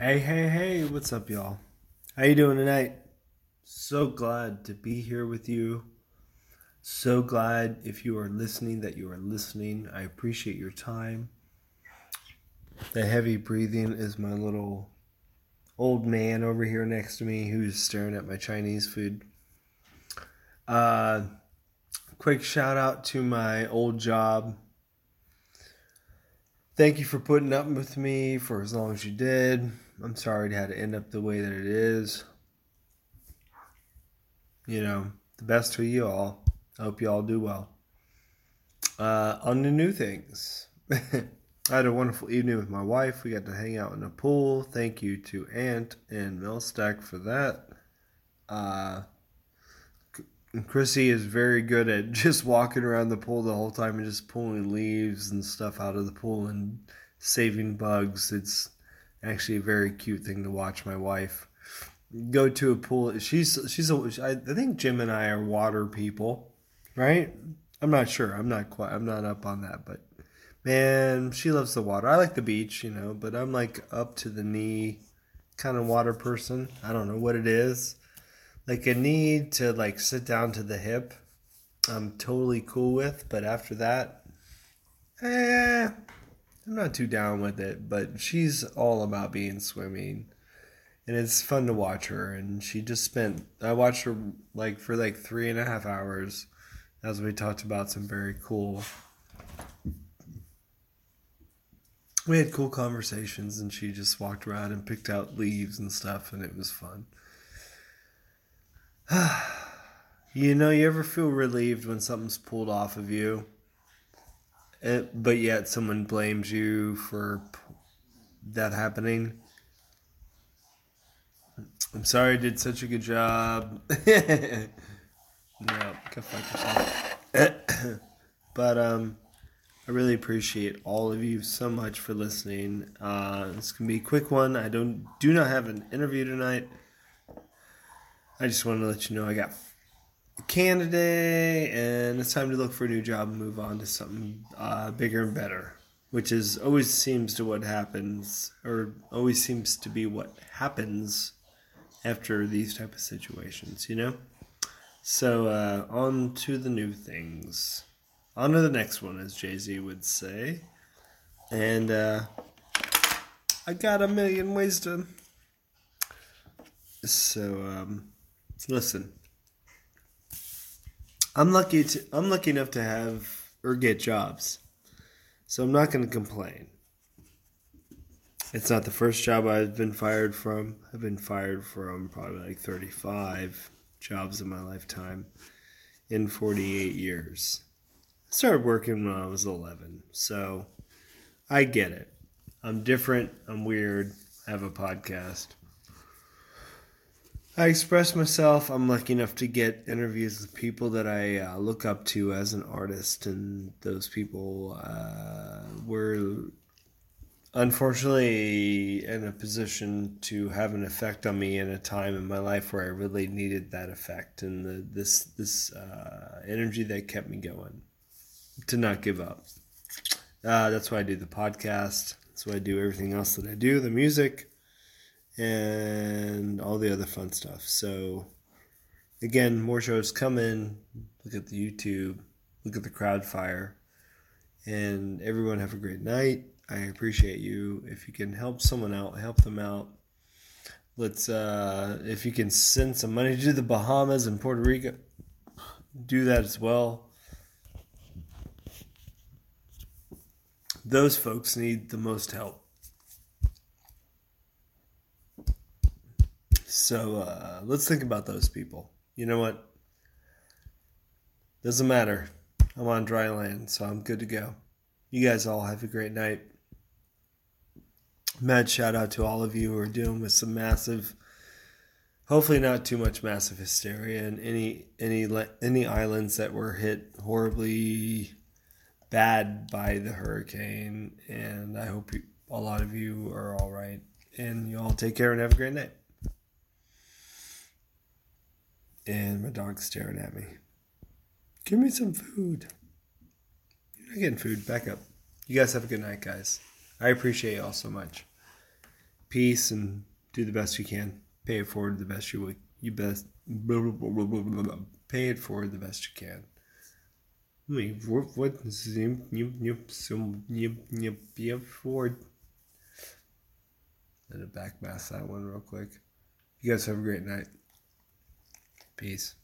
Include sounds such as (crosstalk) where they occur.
Hey, hey, hey, what's up, y'all? How you doing tonight? So glad to be here with you. So glad if you are listening that you are listening. I appreciate your time. The heavy breathing is my little old man over here next to me who's staring at my Chinese food. Uh, quick shout out to my old job. Thank you for putting up with me for as long as you did. I'm sorry it had to end up the way that it is. You know, the best to you all. I hope you all do well. Uh, on the new things. (laughs) I had a wonderful evening with my wife. We got to hang out in the pool. Thank you to Ant and Millstack for that. Uh, Chrissy is very good at (laughs) just walking around the pool the whole time and just pulling leaves and stuff out of the pool and saving bugs. It's actually a very cute thing to watch my wife go to a pool. She's she's a I think Gemini are water people, right? I'm not sure. I'm not quite. I'm not up on that, but man, she loves the water. I like the beach, you know, but I'm like up to the knee kind of water person. I don't know what it is. Like a need to like sit down to the hip. I'm totally cool with, but after that, eh, I'm not too down with it, but she's all about being swimming. And it's fun to watch her. And she just spent, I watched her like for like three and a half hours as we talked about some very cool, we had cool conversations. And she just walked around and picked out leaves and stuff. And it was fun. (sighs) you know, you ever feel relieved when something's pulled off of you? it, but yet someone blames you for that happening. I'm sorry I did such a good job. (laughs) no, go fuck yourself. (coughs) but um, I really appreciate all of you so much for listening. Uh, this can be a quick one. I don't do not have an interview tonight. I just wanted to let you know I got candidate, and it's time to look for a new job and move on to something uh, bigger and better, which is always seems to what happens, or always seems to be what happens after these type of situations, you know. So uh, on to the new things. On to the next one, as Jay Z would say, and uh, I got a million ways to. So um, listen. I'm lucky to I'm lucky enough to have or get jobs. So I'm not going to complain. It's not the first job I've been fired from. I've been fired from probably like 35 jobs in my lifetime in 48 years. I started working when I was 11. So I get it. I'm different. I'm weird. I have a podcast. I express myself. I'm lucky enough to get interviews with people that I uh, look up to as an artist, and those people uh, were unfortunately in a position to have an effect on me in a time in my life where I really needed that effect and the, this this uh, energy that kept me going to not give up. Uh, that's why I do the podcast. That's why I do everything else that I do, the music and all the other fun stuff. So, again, more shows coming. Look at the YouTube, look at the crowd fire, and everyone have a great night. I appreciate you. If you can help someone out, help them out. Let's, uh, if you can send some money to the Bahamas and Puerto Rico, do that as well. Those folks need the most help. So uh, let's think about those people. You know what? Doesn't matter. I'm on dry land, so I'm good to go. You guys all have a great night. Mad shout out to all of you who are dealing with some massive, hopefully not too much massive hysteria and any any any islands that were hit horribly bad by the hurricane. And I hope you, a lot of you are all right. And you all take care and have a great night and my dog's staring at me. Give me some food. You're not getting food. Back up. You guys have a good night, guys. I appreciate y'all so much. peace and do the best you can. Pay it forward the best you you best Blah, blah, blah, pay it forward the best you can. What what you you you you you forward. Let it back mask that one real quick. You guys have a great night. Peace.